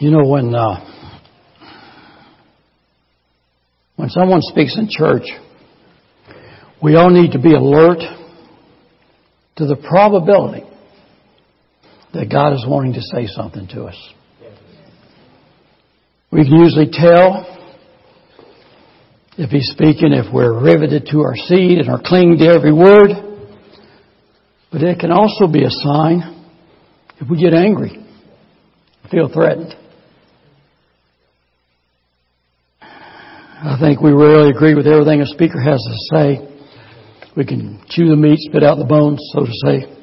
You know, when, uh, when someone speaks in church, we all need to be alert to the probability that God is wanting to say something to us. We can usually tell if He's speaking if we're riveted to our seat and are clinging to every word. But it can also be a sign if we get angry, feel threatened. I think we really agree with everything a speaker has to say. We can chew the meat, spit out the bones, so to say.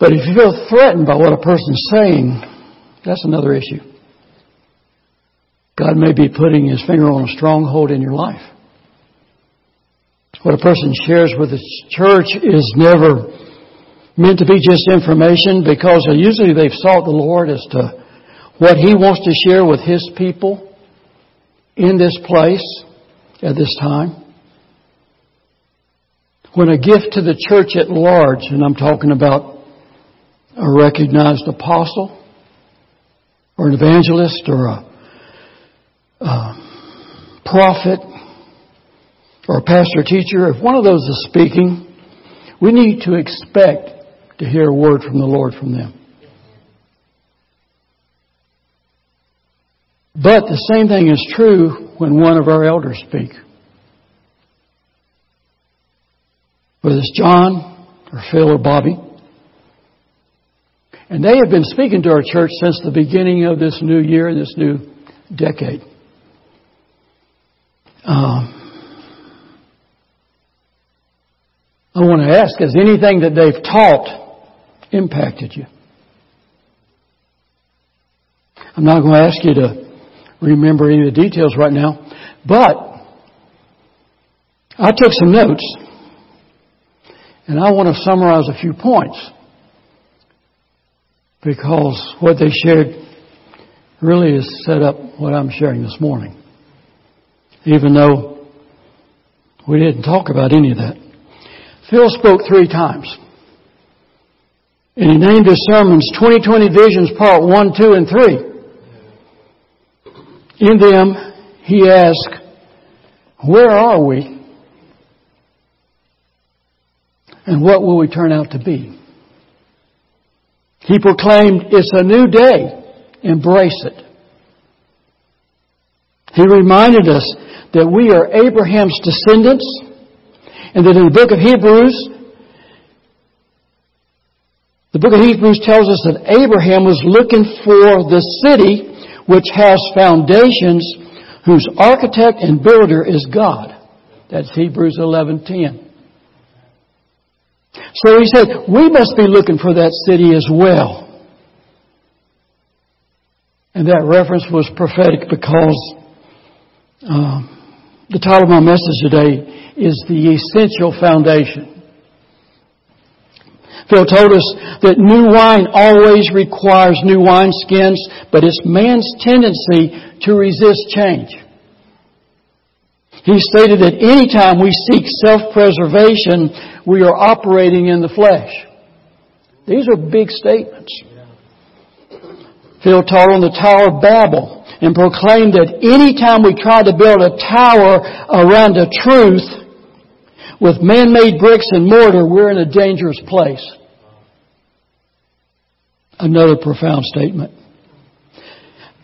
But if you feel threatened by what a person's saying, that's another issue. God may be putting His finger on a stronghold in your life. What a person shares with the church is never meant to be just information because usually they've sought the Lord as to what He wants to share with His people in this place at this time. When a gift to the church at large, and I'm talking about a recognized apostle or an evangelist or a, a prophet or a pastor teacher, if one of those is speaking, we need to expect to hear a word from the Lord from them. But the same thing is true when one of our elders speak. Whether it's John or Phil or Bobby. And they have been speaking to our church since the beginning of this new year and this new decade. Um, I want to ask, has anything that they've taught impacted you? I'm not going to ask you to remember any of the details right now, but I took some notes and I want to summarize a few points because what they shared really is set up what I'm sharing this morning. Even though we didn't talk about any of that. Phil spoke three times. And he named his sermons 2020 Visions Part 1, 2, and 3. In them, he asked, Where are we? And what will we turn out to be? He proclaimed, It's a new day. Embrace it. He reminded us that we are Abraham's descendants and that in the book of Hebrews, the book of Hebrews tells us that Abraham was looking for the city which has foundations, whose architect and builder is God. That's Hebrews 11:10. So he said, we must be looking for that city as well. And that reference was prophetic because um, the title of my message today is The Essential Foundation. Phil told us that new wine always requires new wineskins, but it's man's tendency to resist change. He stated that any time we seek self-preservation, we are operating in the flesh. These are big statements. Phil taught on the Tower of Babel and proclaimed that any time we try to build a tower around a truth, with man-made bricks and mortar, we're in a dangerous place. Another profound statement.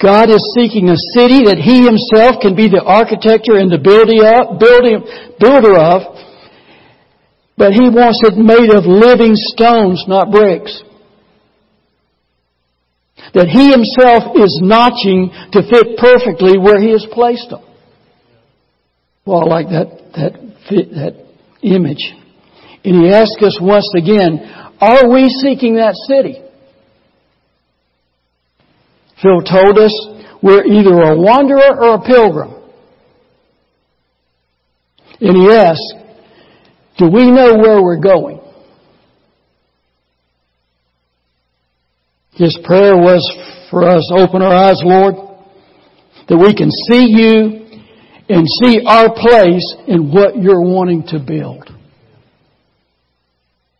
God is seeking a city that He Himself can be the architecture and the builder of, but He wants it made of living stones, not bricks. That He Himself is notching to fit perfectly where He has placed them. Well, I like that, that, that image. And he asks us once again, are we seeking that city? Phil told us we're either a wanderer or a pilgrim. And he asked, do we know where we're going? His prayer was for us, open our eyes, Lord, that we can see you and see our place in what you're wanting to build.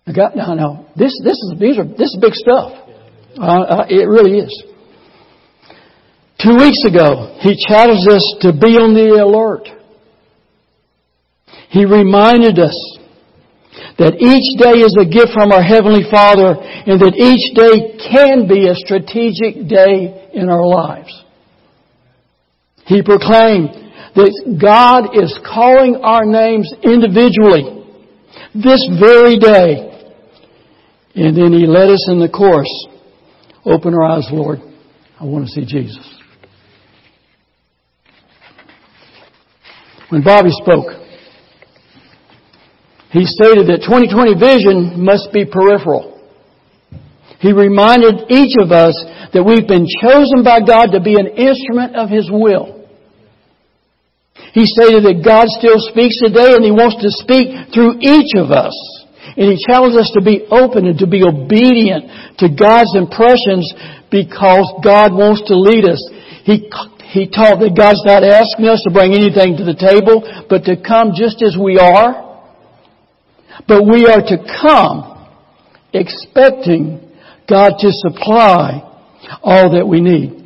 I got now. This this is these are this is big stuff. Uh, uh, it really is. Two weeks ago, He challenged us to be on the alert. He reminded us that each day is a gift from our Heavenly Father and that each day can be a strategic day in our lives. He proclaimed that God is calling our names individually this very day. And then He led us in the course. Open our eyes, Lord. I want to see Jesus. When Bobby spoke, he stated that 2020 vision must be peripheral. He reminded each of us that we've been chosen by God to be an instrument of His will. He stated that God still speaks today and He wants to speak through each of us. And He challenged us to be open and to be obedient to God's impressions because God wants to lead us. He, he taught that God's not asking us to bring anything to the table, but to come just as we are but we are to come expecting God to supply all that we need.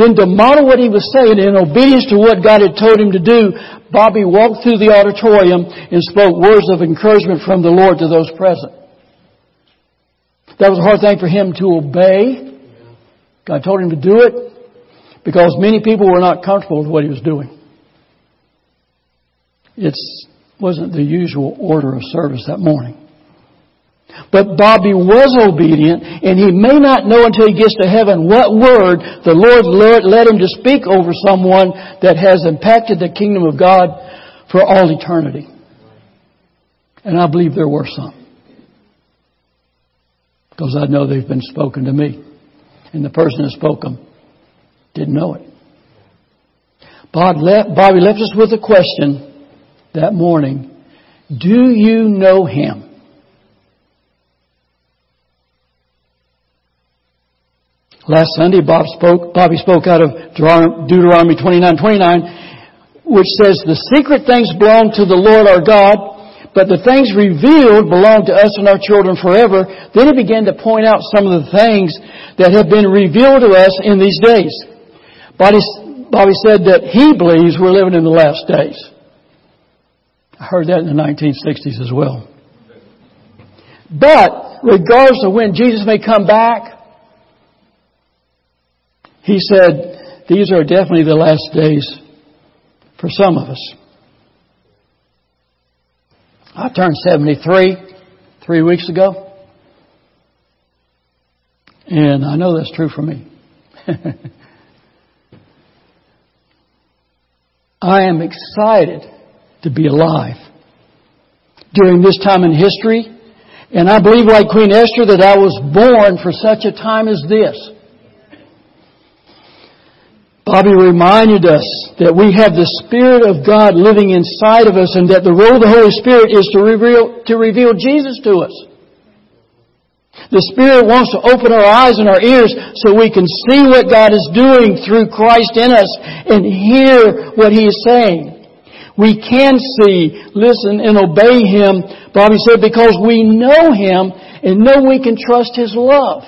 Then to model what he was saying in obedience to what God had told him to do, Bobby walked through the auditorium and spoke words of encouragement from the Lord to those present. That was a hard thing for him to obey. God told him to do it because many people were not comfortable with what he was doing. It wasn't the usual order of service that morning. But Bobby was obedient, and he may not know until he gets to heaven what word the Lord led him to speak over someone that has impacted the kingdom of God for all eternity. And I believe there were some. Because I know they've been spoken to me. And the person that spoke them didn't know it. Bobby left us with a question that morning, do you know him? Last Sunday, Bob spoke, Bobby spoke out of Deuteronomy 29, 29, which says, the secret things belong to the Lord our God, but the things revealed belong to us and our children forever. Then he began to point out some of the things that have been revealed to us in these days. Bobby, Bobby said that he believes we're living in the last days. I heard that in the 1960s as well. But, regardless of when Jesus may come back, he said, these are definitely the last days for some of us. I turned 73 three weeks ago. And I know that's true for me. I am excited to be alive during this time in history. And I believe, like Queen Esther, that I was born for such a time as this. Bobby reminded us that we have the Spirit of God living inside of us and that the role of the Holy Spirit is to reveal, to reveal Jesus to us. The Spirit wants to open our eyes and our ears so we can see what God is doing through Christ in us and hear what He is saying. We can see, listen, and obey Him, Bobby said, because we know Him and know we can trust His love.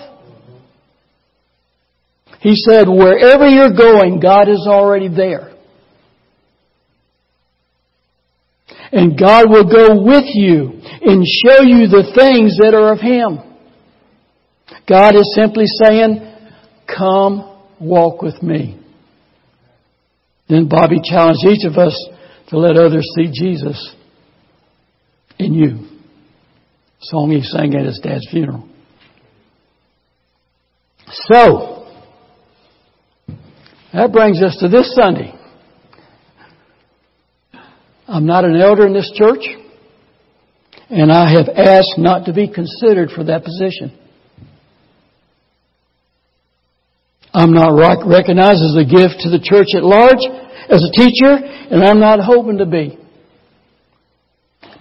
He said, wherever you're going, God is already there. And God will go with you and show you the things that are of Him. God is simply saying, come walk with me. Then Bobby challenged each of us to let others see Jesus in you. Song he sang at his dad's funeral. So, that brings us to this Sunday. I'm not an elder in this church, and I have asked not to be considered for that position. I'm not recognized as a gift to the church at large, as a teacher, and I'm not hoping to be.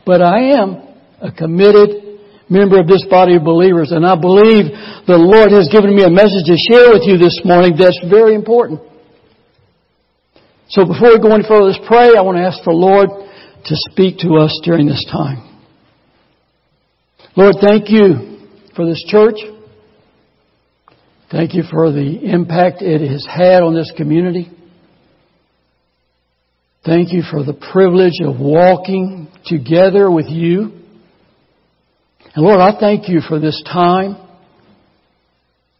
But I am a committed member of this body of believers, and I believe the Lord has given me a message to share with you this morning that's very important. So before we go any further, let's pray. I want to ask the Lord to speak to us during this time. Lord, thank you for this church. Thank you for the impact it has had on this community. Thank you for the privilege of walking together with you. And Lord, I thank you for this time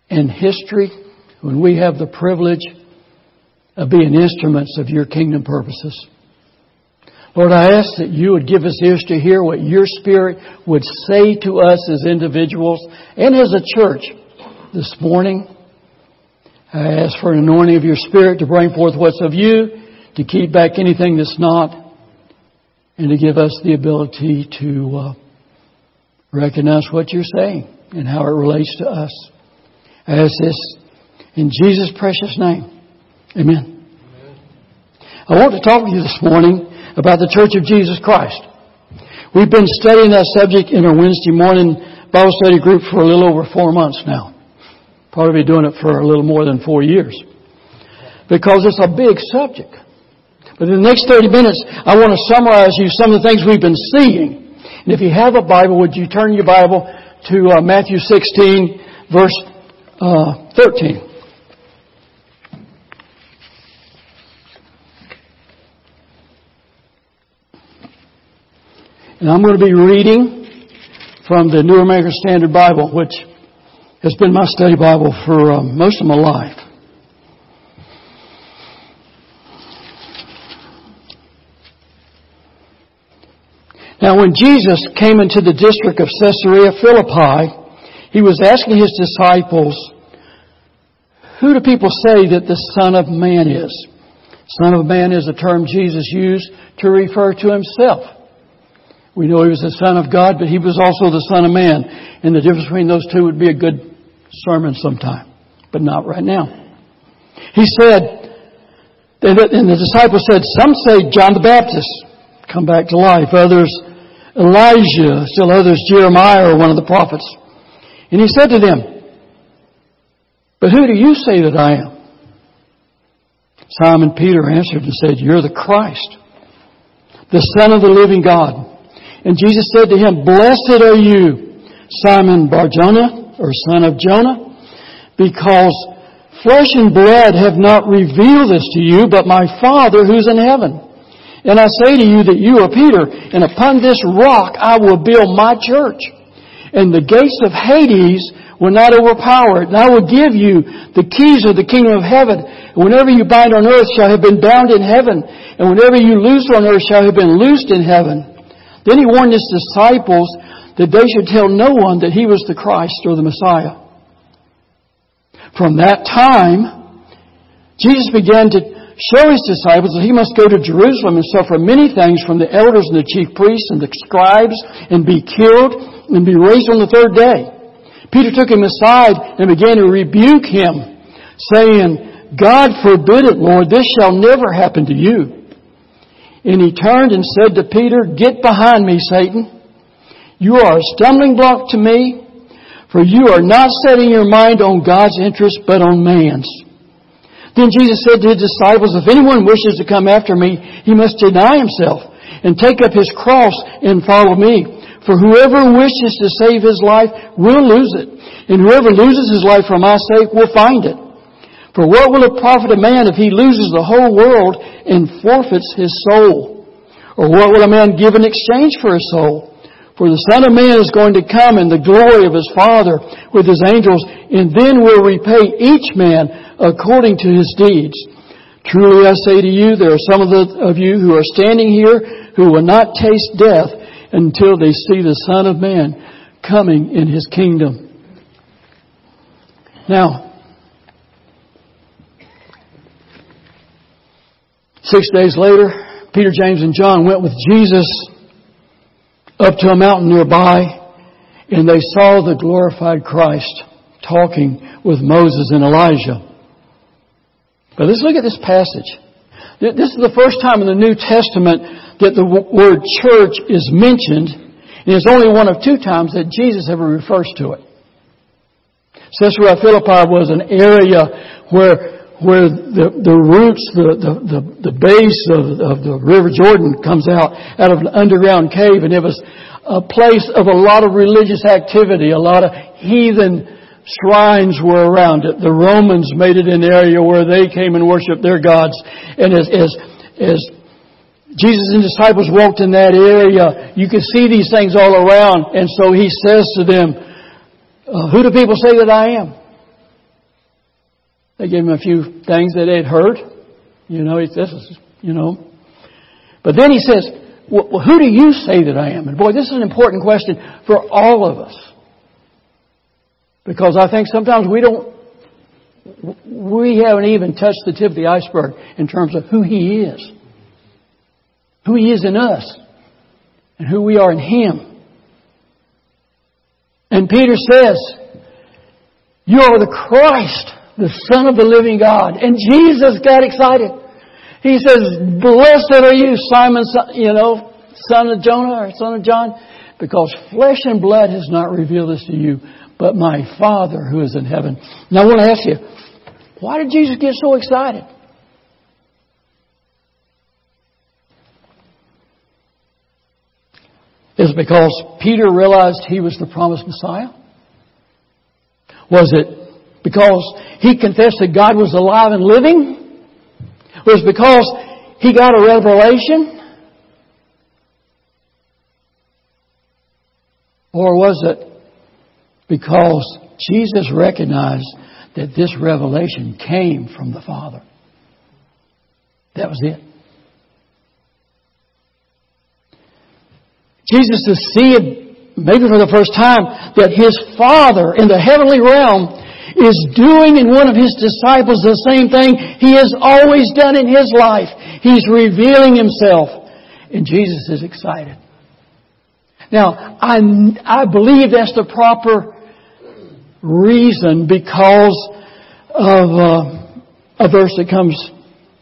in history when we have the privilege of being instruments of your kingdom purposes. Lord, I ask that you would give us ears to hear what your Spirit would say to us as individuals and as a church this morning. I ask for an anointing of your Spirit to bring forth what's of you, to keep back anything that's not, and to give us the ability to uh, recognize what you're saying and how it relates to us. I ask this in Jesus' precious name. Amen. Amen. I want to talk to you this morning about the Church of Jesus Christ. We've been studying that subject in our Wednesday morning Bible study group for a little over four months now. Probably be doing it for a little more than four years. Because it's a big subject. But in the next 30 minutes, I want to summarize you some of the things we've been seeing. And if you have a Bible, would you turn your Bible to uh, Matthew 16, verse uh, 13. And I'm going to be reading from the New American Standard Bible, which has been my study Bible for uh, most of my life. Now when Jesus came into the district of Caesarea Philippi, he was asking his disciples, who do people say that the Son of Man is? Son of Man is a term Jesus used to refer to himself. We know he was the Son of God, but he was also the Son of Man. And the difference between those two would be a good sermon sometime, but not right now. He said, and the disciples said, some say John the Baptist, come back to life. Others, Elijah, still others, Jeremiah or one of the prophets. And he said to them, but who do you say that I am? Simon Peter answered and said, you're the Christ, the Son of the living God. And Jesus said to him, Blessed are you, Simon Barjona, or son of Jonah, because flesh and blood have not revealed this to you, but my Father who's in heaven. And I say to you that you are Peter, and upon this rock I will build my church. And the gates of Hades will not overpower it. And I will give you the keys of the kingdom of heaven. And whenever you bind on earth shall have been bound in heaven. And whenever you loose on earth shall have been loosed in heaven. Then he warned his disciples that they should tell no one that he was the Christ or the Messiah. From that time, Jesus began to show his disciples that he must go to Jerusalem and suffer many things from the elders and the chief priests and the scribes and be killed and be raised on the third day. Peter took him aside and began to rebuke him, saying, God forbid it, Lord, this shall never happen to you. And he turned and said to Peter, Get behind me, Satan. You are a stumbling block to me, for you are not setting your mind on God's interest, but on man's. Then Jesus said to his disciples, If anyone wishes to come after me, he must deny himself and take up his cross and follow me. For whoever wishes to save his life will lose it, and whoever loses his life for my sake will find it. For what will it profit a man if he loses the whole world and forfeits his soul? Or what will a man give in exchange for his soul? For the Son of Man is going to come in the glory of his Father with his angels, and then will repay each man according to his deeds. Truly I say to you, there are some of, the, of you who are standing here who will not taste death until they see the Son of Man coming in his kingdom. Now, Six days later, Peter, James, and John went with Jesus up to a mountain nearby and they saw the glorified Christ talking with Moses and Elijah. But let's look at this passage. This is the first time in the New Testament that the word church is mentioned, and it's only one of two times that Jesus ever refers to it. Caesarea Philippi was an area where where the, the roots, the, the, the, base of, of the River Jordan comes out out of an underground cave and it was a place of a lot of religious activity, a lot of heathen shrines were around it. The Romans made it an area where they came and worshiped their gods. And as, as, as Jesus and disciples walked in that area, you could see these things all around. And so he says to them, uh, who do people say that I am? They gave him a few things that they'd. You know, this is, you know. But then he says, well, who do you say that I am? And boy, this is an important question for all of us. Because I think sometimes we don't, we haven't even touched the tip of the iceberg in terms of who He is. Who He is in us. And who we are in Him. And Peter says, You are the Christ, the Son of the living God. And Jesus got excited. He says, Blessed are you, Simon, you know, son of Jonah or son of John, because flesh and blood has not revealed this to you, but my Father who is in heaven. Now I want to ask you, why did Jesus get so excited? Is because Peter realized he was the promised Messiah? Was it because he confessed that God was alive and living? Was because he got a revelation? Or was it because Jesus recognized that this revelation came from the Father. That was it. Jesus to see it, maybe for the first time, that his Father in the heavenly realm is doing in one of his disciples the same thing he has always done in his life. He's revealing himself. And Jesus is excited. Now, I, I believe that's the proper reason because of uh, a verse that comes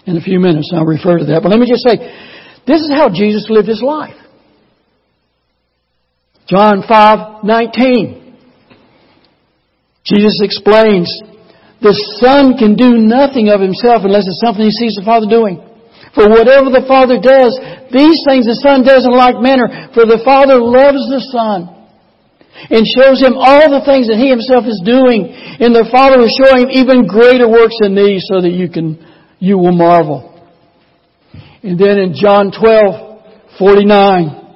in a few minutes. I'll refer to that. But let me just say, this is how Jesus lived his life. John 5, 19. Jesus explains, the Son can do nothing of himself unless it's something he sees the Father doing. For whatever the Father does, these things the Son does in like manner, for the Father loves the Son and shows him all the things that he himself is doing. And the Father will show him even greater works than these so that you can, you will marvel. And then in John 12, 49,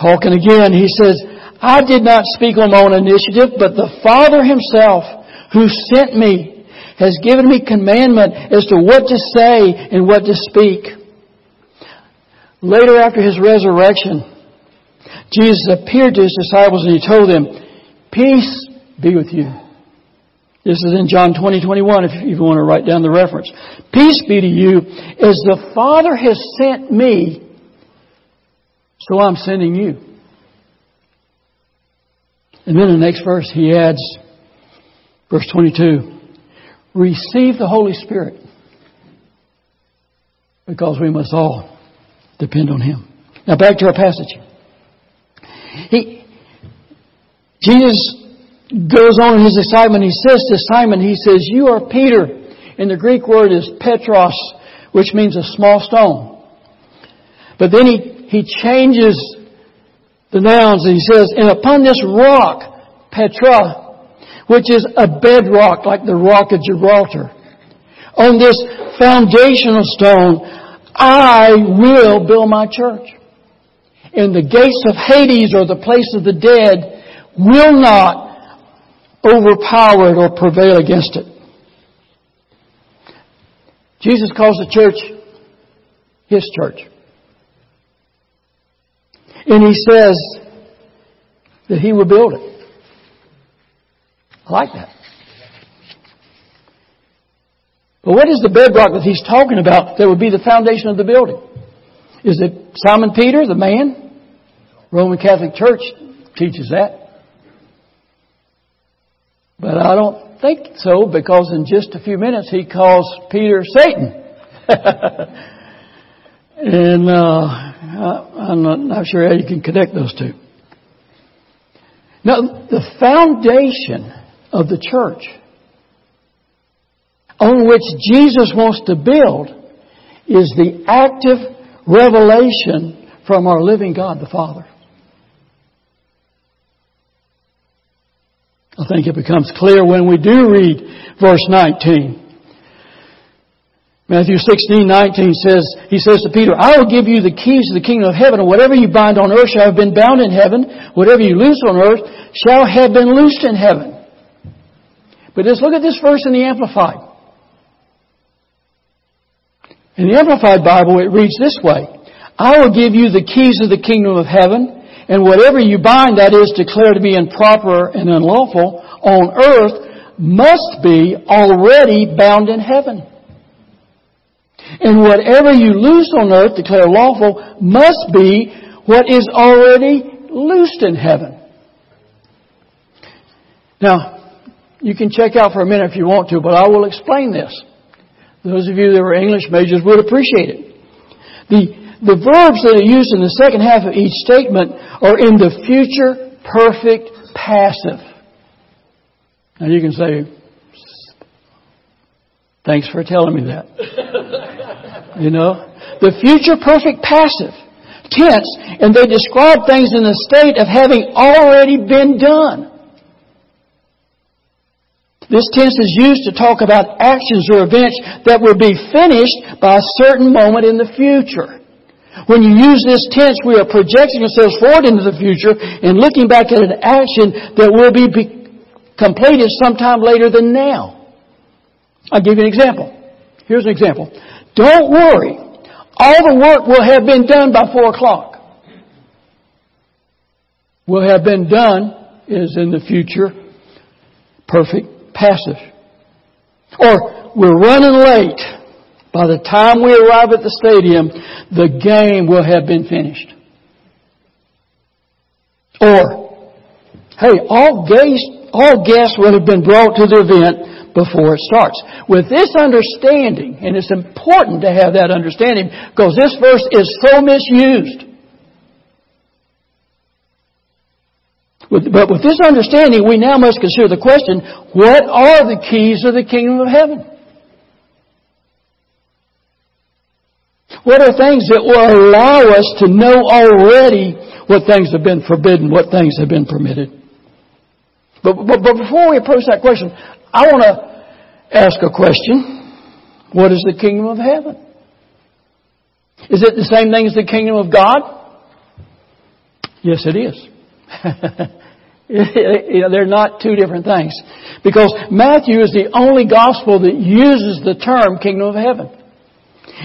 talking again, he says, I did not speak on my own initiative, but the Father himself who sent me has given me commandment as to what to say and what to speak. Later after his resurrection, Jesus appeared to his disciples and he told them, Peace be with you. This is in John 20, 21, if you want to write down the reference. Peace be to you. As the Father has sent me, so I'm sending you. And then in the next verse, he adds, verse 22, receive the Holy Spirit. Because we must all depend on Him. Now back to our passage. He, Jesus goes on in his excitement. He says to Simon, he says, you are Peter. And the Greek word is Petros, which means a small stone. But then he, he changes the nouns and he says, and upon this rock, Petra, which is a bedrock like the rock of Gibraltar, on this foundational stone, I will build my church and the gates of Hades or the place of the dead will not overpower it or prevail against it. Jesus calls the church His church. And He says that He will build it. I like that. But what is the bedrock that He's talking about that would be the foundation of the building? Is it Simon Peter, the man? Roman Catholic Church teaches that. But I don't think so because in just a few minutes he calls Peter Satan. and uh, I'm not, not sure how you can connect those two. Now, the foundation of the church on which Jesus wants to build is the active revelation from our living God the Father. I think it becomes clear when we do read verse 19. Matthew 16, 19 says, he says to Peter, I will give you the keys to the kingdom of heaven, and whatever you bind on earth shall have been bound in heaven, whatever you loose on earth shall have been loosed in heaven. But let's look at this verse in the Amplified. In the Amplified Bible, it reads this way, I will give you the keys of the kingdom of heaven, and whatever you bind, that is declared to be improper and unlawful on earth, must be already bound in heaven. And whatever you loose on earth, declare lawful, must be what is already loosed in heaven. Now, you can check out for a minute if you want to, but I will explain this. Those of you that were English majors would appreciate it. The the verbs that are used in the second half of each statement are in the future perfect passive. Now you can say, thanks for telling me that. You know, the future perfect passive tense, and they describe things in the state of having already been done. This tense is used to talk about actions or events that will be finished by a certain moment in the future. When you use this tense, we are projecting ourselves forward into the future and looking back at an action that will be completed sometime later than now. I'll give you an example. Here's an example. Don't worry. All the work will have been done by four o'clock. Will have been done is in the future perfect passive. Or we're running late. By the time we arrive at the stadium, the game will have been finished. Or, hey, all guests, all guests will have been brought to the event before it starts. With this understanding, and it's important to have that understanding because this verse is so misused. But with this understanding, we now must consider the question, what are the keys of the kingdom of heaven? What are things that will allow us to know already what things have been forbidden, what things have been permitted? But, but, but before we approach that question, I want to ask a question. What is the kingdom of heaven? Is it the same thing as the kingdom of God? Yes, it is. they're not two different things. Because Matthew is the only gospel that uses the term kingdom of heaven.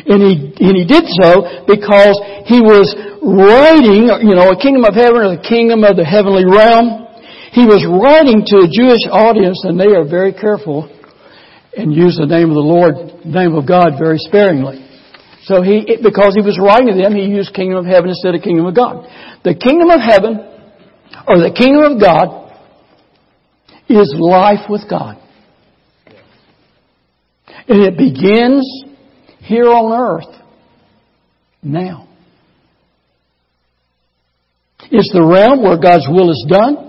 And he, and he did so because he was writing, you know, a kingdom of heaven or the kingdom of the heavenly realm. He was writing to a Jewish audience and they are very careful and use the name of the Lord, name of God very sparingly. So he, because he was writing to them, he used kingdom of heaven instead of kingdom of God. The kingdom of heaven or the kingdom of God is life with God. And it begins here on earth now. It's the realm where God's will is done.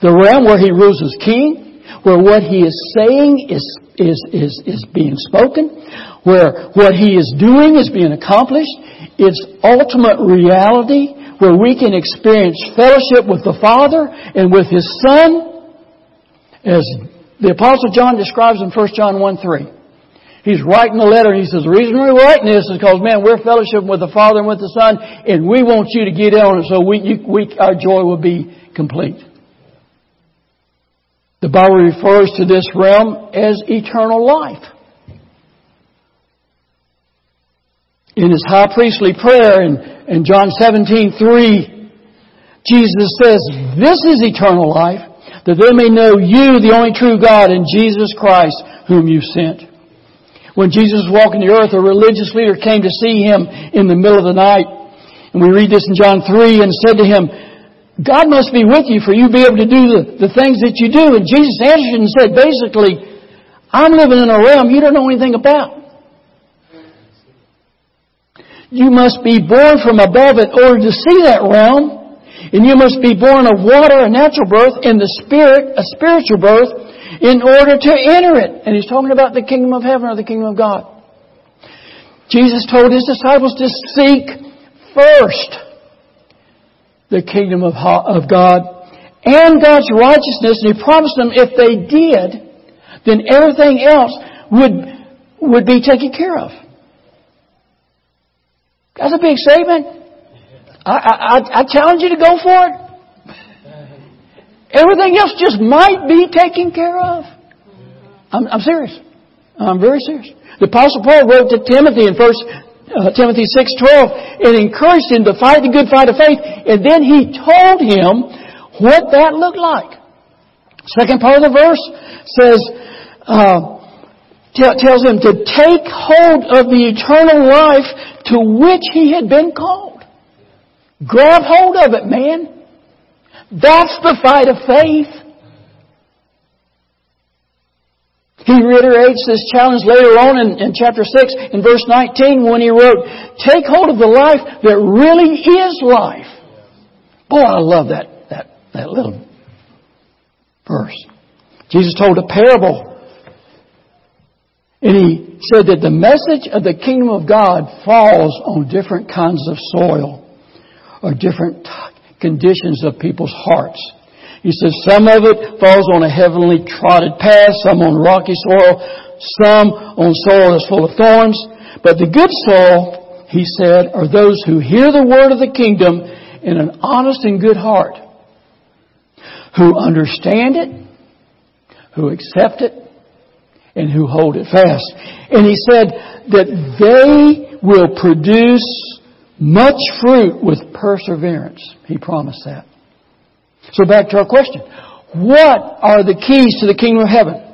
The realm where He rules as King, where what He is saying is, is, is, is being spoken, where what He is doing is being accomplished. It's ultimate reality where we can experience fellowship with the Father and with His Son, as the Apostle John describes in 1 John 1 3. He's writing the letter and he says, the reason we're writing this is because, man, we're fellowship with the Father and with the Son and we want you to get in on it so we, you, we, our joy will be complete. The Bible refers to this realm as eternal life. In his high priestly prayer in, in John 17, 3, Jesus says, this is eternal life, that they may know you, the only true God, and Jesus Christ, whom you sent. When Jesus was walking the earth, a religious leader came to see him in the middle of the night. And we read this in John 3 and said to him, God must be with you for you to be able to do the, the things that you do. And Jesus answered and said, basically, I'm living in a realm you don't know anything about. You must be born from above in order to see that realm. And you must be born of water, a natural birth, and the Spirit, a spiritual birth, in order to enter it. And he's talking about the kingdom of heaven or the kingdom of God. Jesus told his disciples to seek first the kingdom of, God and God's righteousness, and He promised them if they did, then everything else would, would be taken care of. That's a big statement. I, I, I challenge you to go for it. Everything else just might be taken care of. I'm, I'm serious. I'm very serious. The Apostle Paul wrote to Timothy in First uh, Timothy six twelve and encouraged him to fight the good fight of faith, and then he told him what that looked like. Second part of the verse says, uh, tells him to take hold of the eternal life to which he had been called. Grab hold of it, man. That's the fight of faith. He reiterates this challenge later on in, in, chapter 6 in verse 19 when he wrote, Take hold of the life that really is life. Boy, I love that, that, that little verse. Jesus told a parable. And he said that the message of the kingdom of God falls on different kinds of soil or different conditions of people's hearts. He says some of it falls on a heavenly trodden path, some on rocky soil, some on soil that's full of thorns. But the good soil, he said, are those who hear the word of the kingdom in an honest and good heart, who understand it, who accept it, and who hold it fast. And he said that they will produce much fruit with perseverance. He promised that. So back to our question. What are the keys to the kingdom of heaven?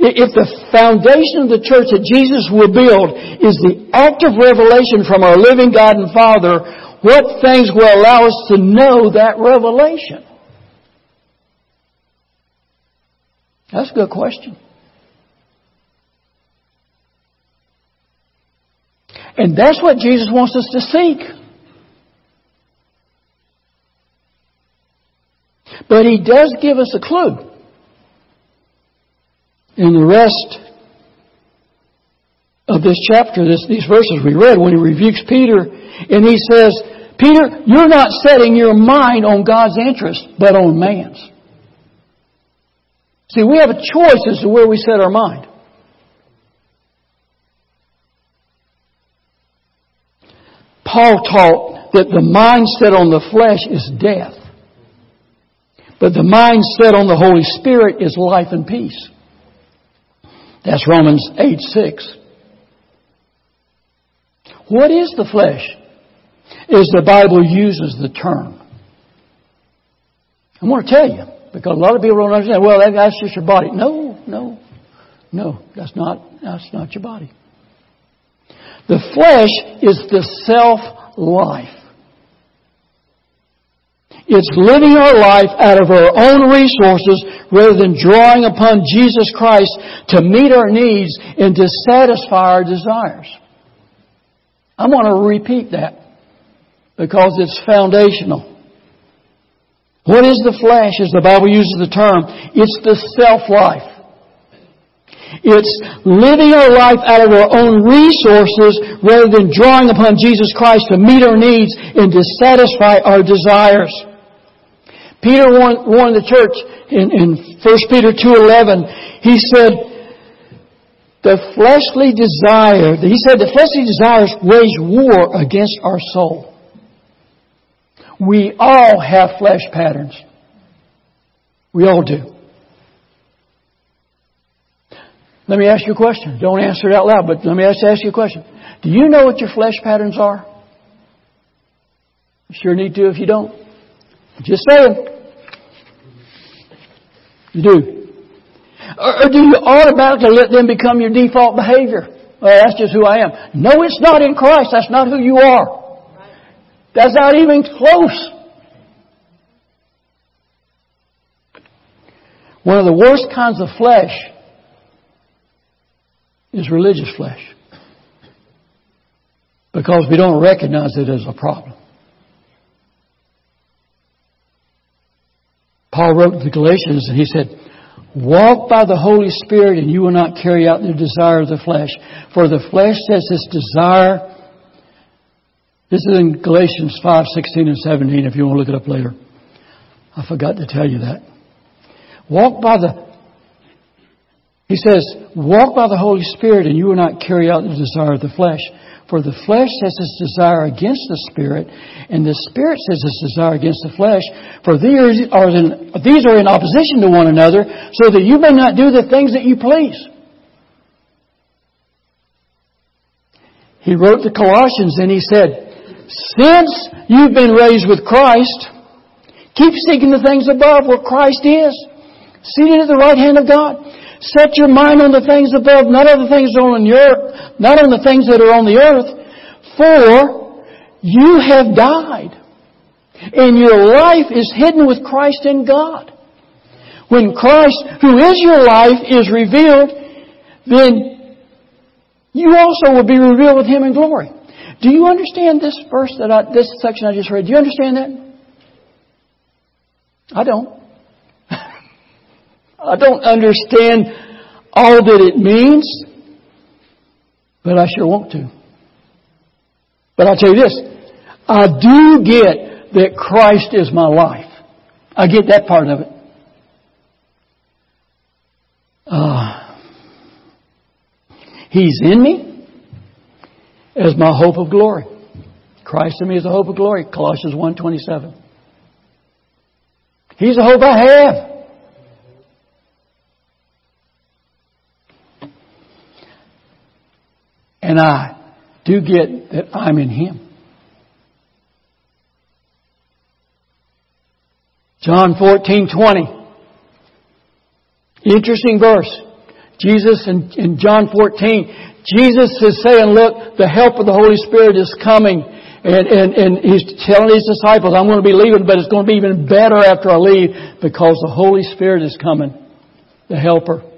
If the foundation of the church that Jesus will build is the active revelation from our living God and Father, what things will allow us to know that revelation? That's a good question. And that's what Jesus wants us to seek. But he does give us a clue. In the rest of this chapter, this, these verses we read, when he rebukes Peter, and he says, Peter, you're not setting your mind on God's interest, but on man's. See, we have a choice as to where we set our mind. Paul taught that the mindset on the flesh is death. But the mindset on the Holy Spirit is life and peace. That's Romans 8 6. What is the flesh? Is the Bible uses the term. I want to tell you, because a lot of people don't understand, well, that's just your body. No, no, no, that's not, that's not your body. The flesh is the self life. It's living our life out of our own resources rather than drawing upon Jesus Christ to meet our needs and to satisfy our desires. I want to repeat that because it's foundational. What is the flesh as the Bible uses the term? It's the self-life. It's living our life out of our own resources rather than drawing upon Jesus Christ to meet our needs and to satisfy our desires. Peter warned, warned the church in, in 1 Peter 2.11. He said, the fleshly desire, he said the fleshly desires wage war against our soul. We all have flesh patterns. We all do. Let me ask you a question. Don't answer it out loud, but let me ask, ask you a question. Do you know what your flesh patterns are? You sure need to if you don't. Just saying. Do. Or, or do you automatically let them become your default behavior? Well, that's just who I am. No, it's not in Christ. That's not who you are. That's not even close. One of the worst kinds of flesh is religious flesh. Because we don't recognize it as a problem. Paul wrote to the Galatians and he said, Walk by the Holy Spirit and you will not carry out the desire of the flesh. For the flesh says its desire. This is in Galatians 5, 16 and 17 if you want to look it up later. I forgot to tell you that. Walk by the, he says, walk by the Holy Spirit and you will not carry out the desire of the flesh. For the flesh has its desire against the Spirit, and the Spirit has its desire against the flesh. For these are, in, these are in opposition to one another, so that you may not do the things that you please. He wrote to Colossians and he said, Since you've been raised with Christ, keep seeking the things above where Christ is, seated at the right hand of God. Set your mind on the things above, not on the things on the earth, not on the things that are on the earth. For you have died. And your life is hidden with Christ in God. When Christ, who is your life, is revealed, then you also will be revealed with Him in glory. Do you understand this verse that I, this section I just read? Do you understand that? I don't. I don't understand all that it means, but I sure want to. But I'll tell you this, I do get that Christ is my life. I get that part of it. Uh, he's in me as my hope of glory. Christ in me is the hope of glory. Colossians 1.27. He's the hope I have. And I do get that I'm in Him. John 14, 20. Interesting verse. Jesus in, in John 14, Jesus is saying, look, the help of the Holy Spirit is coming. And, and, and he's telling his disciples, I'm going to be leaving, but it's going to be even better after I leave because the Holy Spirit is coming. The helper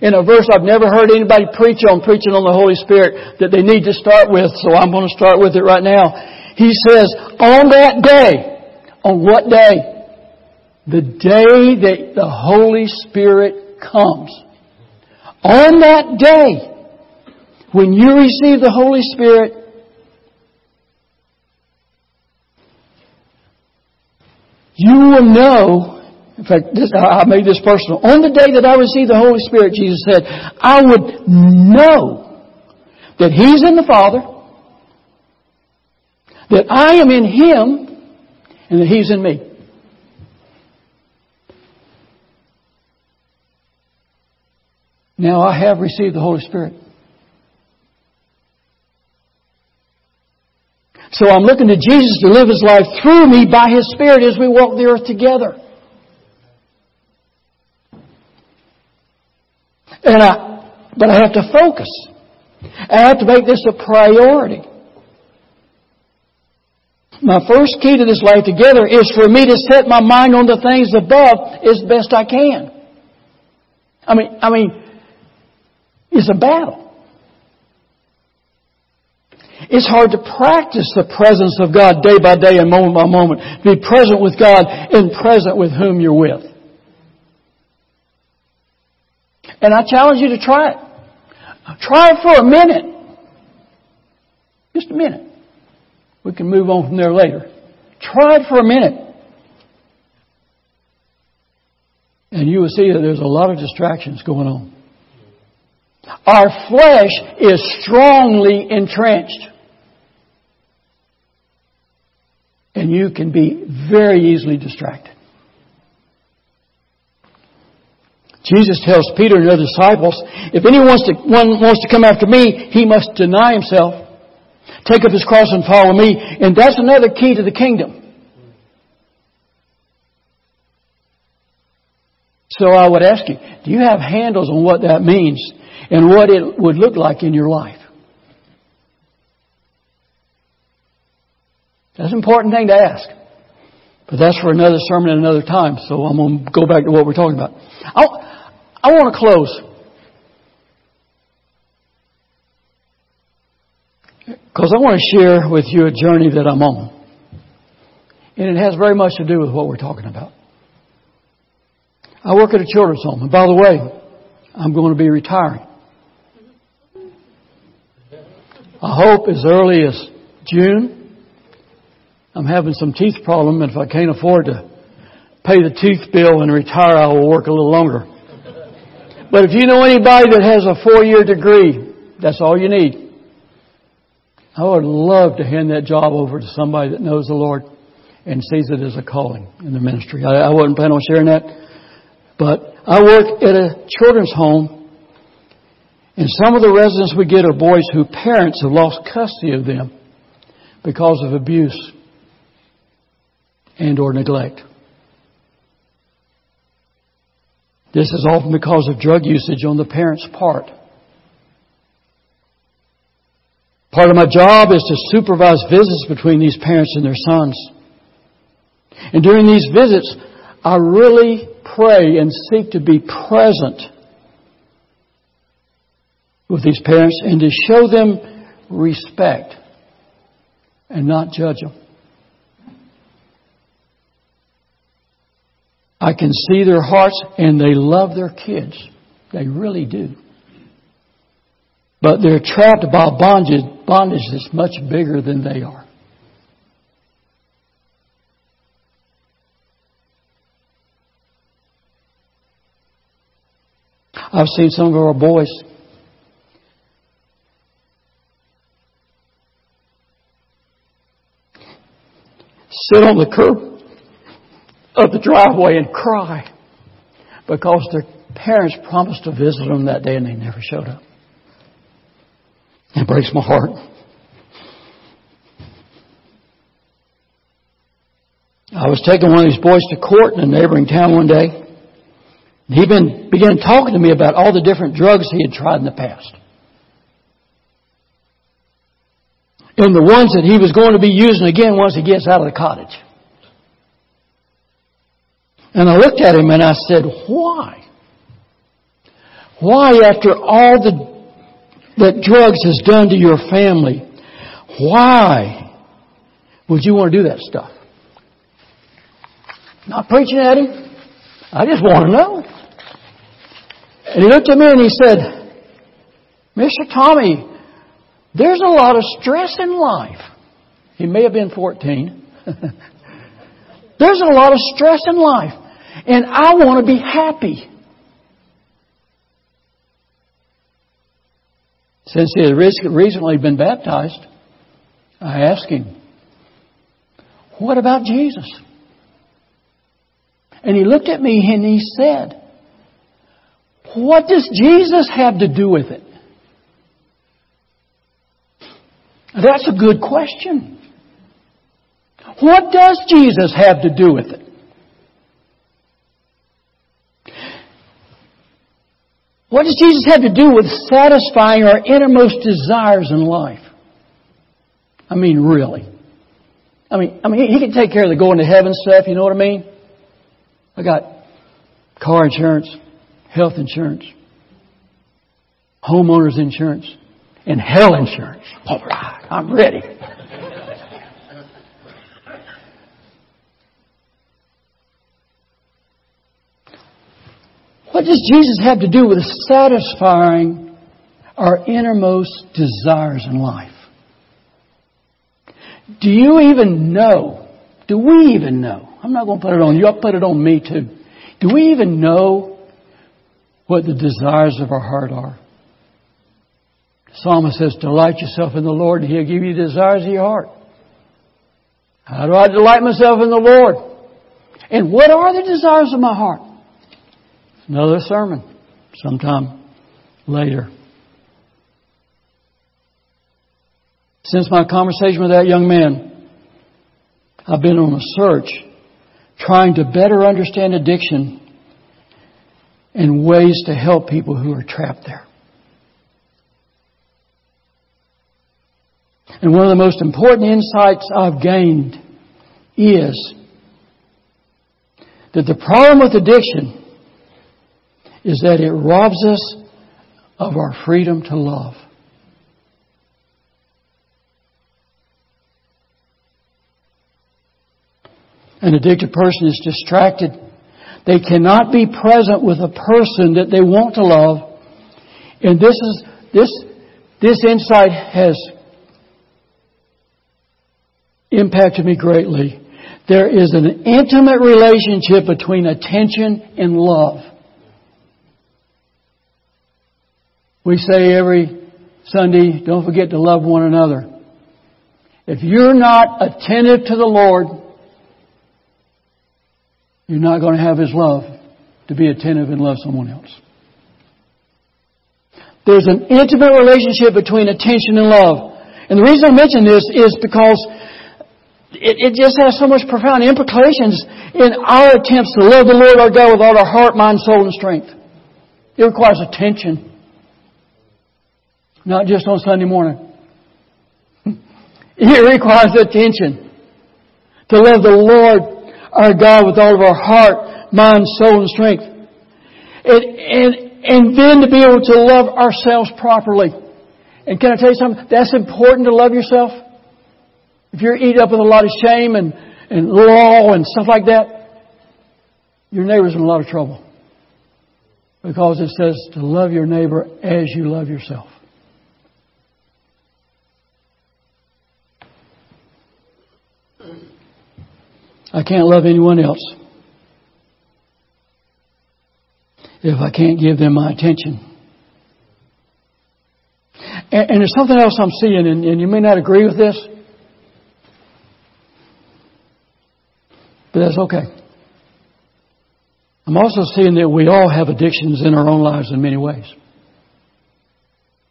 in a verse I've never heard anybody preach on, preaching on the Holy Spirit that they need to start with, so I'm going to start with it right now. He says, on that day, on what day? The day that the Holy Spirit comes. On that day, when you receive the Holy Spirit, you will know in fact, this, I made this personal. On the day that I received the Holy Spirit, Jesus said, I would know that He's in the Father, that I am in Him, and that He's in me. Now I have received the Holy Spirit. So I'm looking to Jesus to live His life through me by His Spirit as we walk the earth together. And I, but I have to focus. I have to make this a priority. My first key to this life together is for me to set my mind on the things above as best I can. I mean, I mean, it's a battle. It's hard to practice the presence of God day by day and moment by moment. Be present with God and present with whom you're with. And I challenge you to try it. Try it for a minute. Just a minute. We can move on from there later. Try it for a minute. And you will see that there's a lot of distractions going on. Our flesh is strongly entrenched. And you can be very easily distracted. Jesus tells Peter and the other disciples, if anyone wants to, wants to come after me, he must deny himself, take up his cross and follow me. And that's another key to the kingdom. So I would ask you, do you have handles on what that means and what it would look like in your life? That's an important thing to ask. But that's for another sermon at another time, so I'm going to go back to what we're talking about. I want to close. Because I want to share with you a journey that I'm on. And it has very much to do with what we're talking about. I work at a children's home. And by the way, I'm going to be retiring. I hope as early as June. I'm having some teeth problem and if I can't afford to pay the tooth bill and retire, I will work a little longer. But if you know anybody that has a four-year degree, that's all you need. I would love to hand that job over to somebody that knows the Lord and sees it as a calling in the ministry. I, I wasn't planning on sharing that, but I work at a children's home, and some of the residents we get are boys whose parents have lost custody of them because of abuse and or neglect. This is often because of drug usage on the parent's part. Part of my job is to supervise visits between these parents and their sons. And during these visits, I really pray and seek to be present with these parents and to show them respect and not judge them. I can see their hearts and they love their kids. They really do. But they're trapped by bondage, bondage that's much bigger than they are. I've seen some of our boys sit on the curb of the driveway and cry because their parents promised to visit them that day and they never showed up. It breaks my heart. I was taking one of these boys to court in a neighboring town one day. He been, began talking to me about all the different drugs he had tried in the past. And the ones that he was going to be using again once he gets out of the cottage. And I looked at him and I said, why? Why after all the, that drugs has done to your family, why would you want to do that stuff? Not preaching at him. I just want to know. And he looked at me and he said, Mr. Tommy, there's a lot of stress in life. He may have been 14. There's a lot of stress in life. And I want to be happy. Since he had recently been baptized, I asked him, What about Jesus? And he looked at me and he said, What does Jesus have to do with it? That's a good question. What does Jesus have to do with it? What does Jesus have to do with satisfying our innermost desires in life? I mean, really. I mean, I mean, he can take care of the going to heaven stuff, you know what I mean? I got car insurance, health insurance, homeowners insurance, and hell insurance. All right, I'm ready. What does Jesus have to do with satisfying our innermost desires in life? Do you even know? Do we even know? I'm not going to put it on you, I'll put it on me too. Do we even know what the desires of our heart are? The psalmist says, Delight yourself in the Lord, and He'll give you the desires of your heart. How do I delight myself in the Lord? And what are the desires of my heart? Another sermon sometime later. Since my conversation with that young man, I've been on a search trying to better understand addiction and ways to help people who are trapped there. And one of the most important insights I've gained is that the problem with addiction is that it robs us of our freedom to love. An addicted person is distracted. They cannot be present with a person that they want to love. And this is, this, this insight has impacted me greatly. There is an intimate relationship between attention and love. We say every Sunday, don't forget to love one another. If you're not attentive to the Lord, you're not going to have His love to be attentive and love someone else. There's an intimate relationship between attention and love. And the reason I mention this is because it, it, just has so much profound implications in our attempts to love the Lord our God with all our heart, mind, soul, and strength. It requires attention. Not just on Sunday morning. It requires attention. To love the Lord our God with all of our heart, mind, soul, and strength. And, and, and then to be able to love ourselves properly. And can I tell you something? That's important to love yourself. If you're eaten up with a lot of shame and, and law and stuff like that, your neighbor's in a lot of trouble. Because it says to love your neighbor as you love yourself. I can't love anyone else if I can't give them my attention. And, and there's something else I'm seeing, and, and you may not agree with this, but that's okay. I'm also seeing that we all have addictions in our own lives in many ways.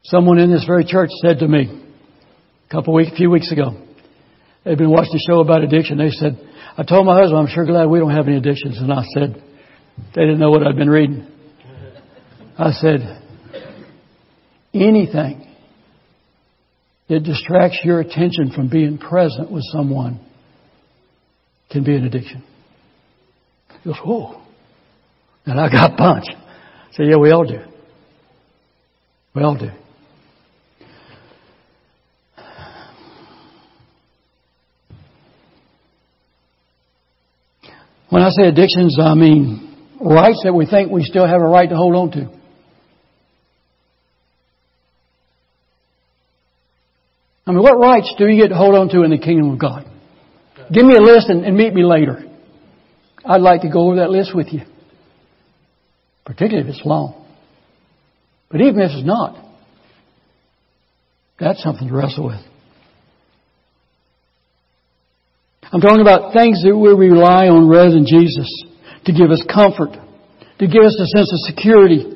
Someone in this very church said to me a couple weeks, a few weeks ago, they'd been watching a show about addiction. They said, I told my husband, I'm sure glad we don't have any addictions. And I said, they didn't know what I'd been reading. I said, anything that distracts your attention from being present with someone can be an addiction. He goes, whoa. And I got punched. I said, yeah, we all do. We all do. When I say addictions, I mean rights that we think we still have a right to hold on to. I mean, what rights do you get to hold on to in the kingdom of God? Give me a list and, and meet me later. I'd like to go over that list with you. Particularly if it's long. But even if it's not, that's something to wrestle with. I'm talking about things that we rely on rather than Jesus to give us comfort, to give us a sense of security,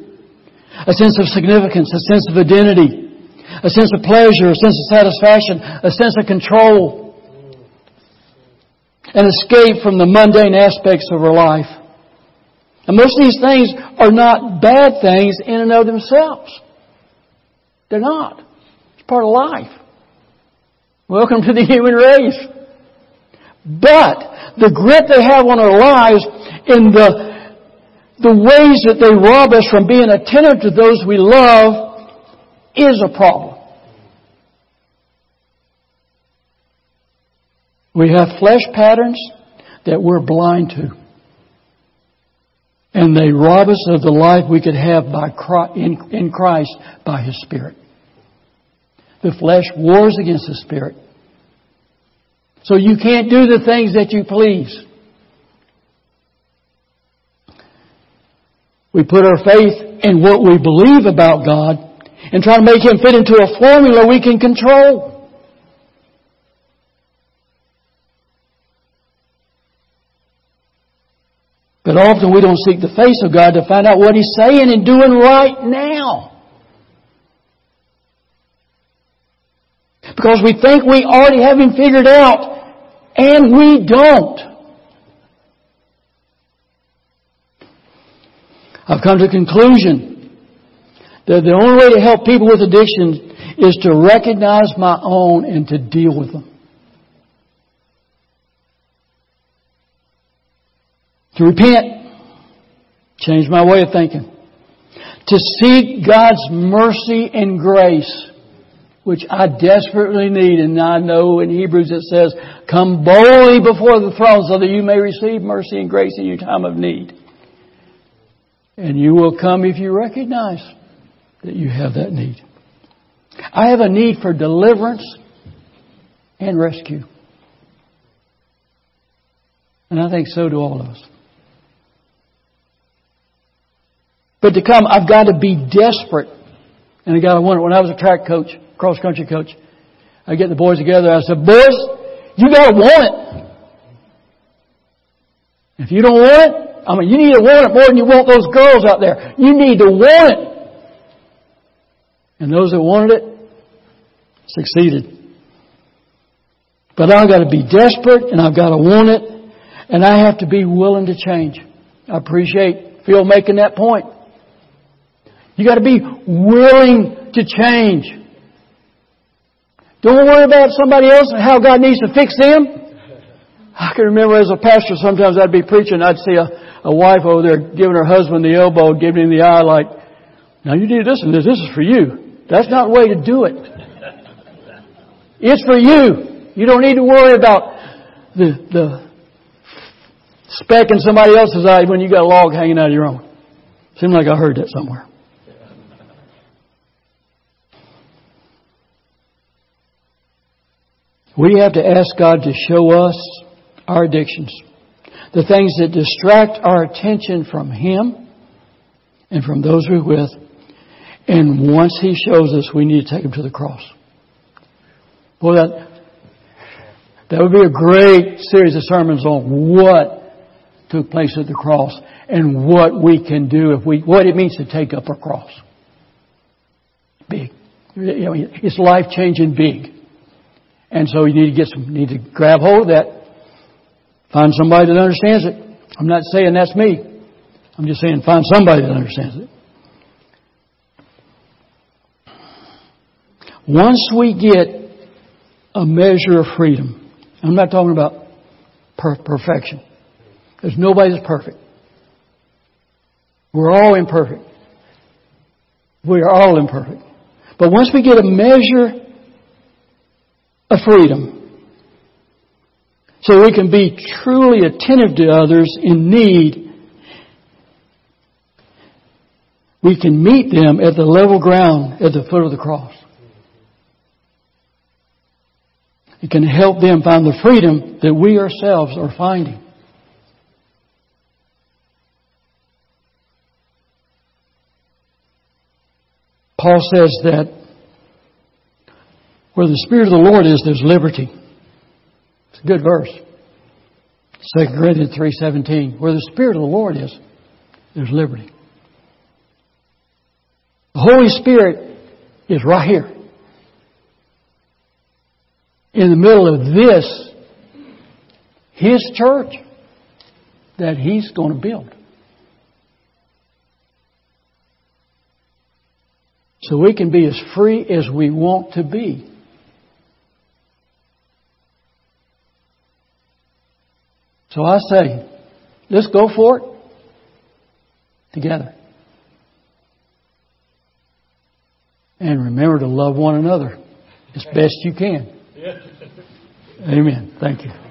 a sense of significance, a sense of identity, a sense of pleasure, a sense of satisfaction, a sense of control, an escape from the mundane aspects of our life. And most of these things are not bad things in and of themselves. They're not. It's part of life. Welcome to the human race. But the grip they have on our lives and the, the ways that they rob us from being attentive to those we love is a problem. We have flesh patterns that we're blind to. And they rob us of the life we could have by in Christ by His Spirit. The flesh wars against the Spirit. So you can't do the things that you please. We put our faith in what we believe about God and try to make Him fit into a formula we can control. But often we don't seek the face of God to find out what He's saying and doing right now. Because we think we already have Him figured out and we don't. I've come to the conclusion that the only way to help people with addictions is to recognize my own and to deal with them. To repent, change my way of thinking. To seek God's mercy and grace which I desperately need. And I know in Hebrews it says, come boldly before the throne so that you may receive mercy and grace in your time of need. And you will come if you recognize that you have that need. I have a need for deliverance and rescue. And I think so do all of us. But to come, I've got to be desperate. And I got to it. When I was a track coach, cross country coach, I get the boys together. I said, boys, you got to want it. If you don't want it, I mean, you need to want it more than you want those girls out there. You need to want it. And those that wanted it succeeded. But I've got to be desperate and I've got to want it and I have to be willing to change. I appreciate Phil making that point. You got to be willing to change. Don't worry about somebody else and how God needs to fix them. I can remember as a pastor, sometimes I'd be preaching, I'd see a, a wife over there giving her husband the elbow, giving him the eye like, now you need this and this, this is for you. That's not the way to do it. It's for you. You don't need to worry about the, the speck in somebody else's eye when you got a log hanging out of your own. Seems like I heard that somewhere. We have to ask God to show us our addictions, the things that distract our attention from Him and from those we're with. And once He shows us, we need to take Him to the cross. Boy, that, that would be a great series of sermons on what took place at the cross and what we can do if we, what it means to take up a cross. Big. It's life changing big. And so you need to get some, need to grab hold of that. Find somebody that understands it. I'm not saying that's me. I'm just saying find somebody that understands it. Once we get a measure of freedom, I'm not talking about per- perfection. There's nobody that's perfect. We're all imperfect. We are all imperfect. But once we get a measure of freedom. So we can be truly attentive to others in need. We can meet them at the level ground at the foot of the cross. It can help them find the freedom that we ourselves are finding. Paul says that where the Spirit of the Lord is, there's liberty. It's a good verse. 2 Corinthians 3.17. Where the Spirit of the Lord is, there's liberty. The Holy Spirit is right here. In the middle of this, His church that He's going to build. So we can be as free as we want to be. So I say, let's go for it together. And remember to love one another as best you can. Amen. Thank you.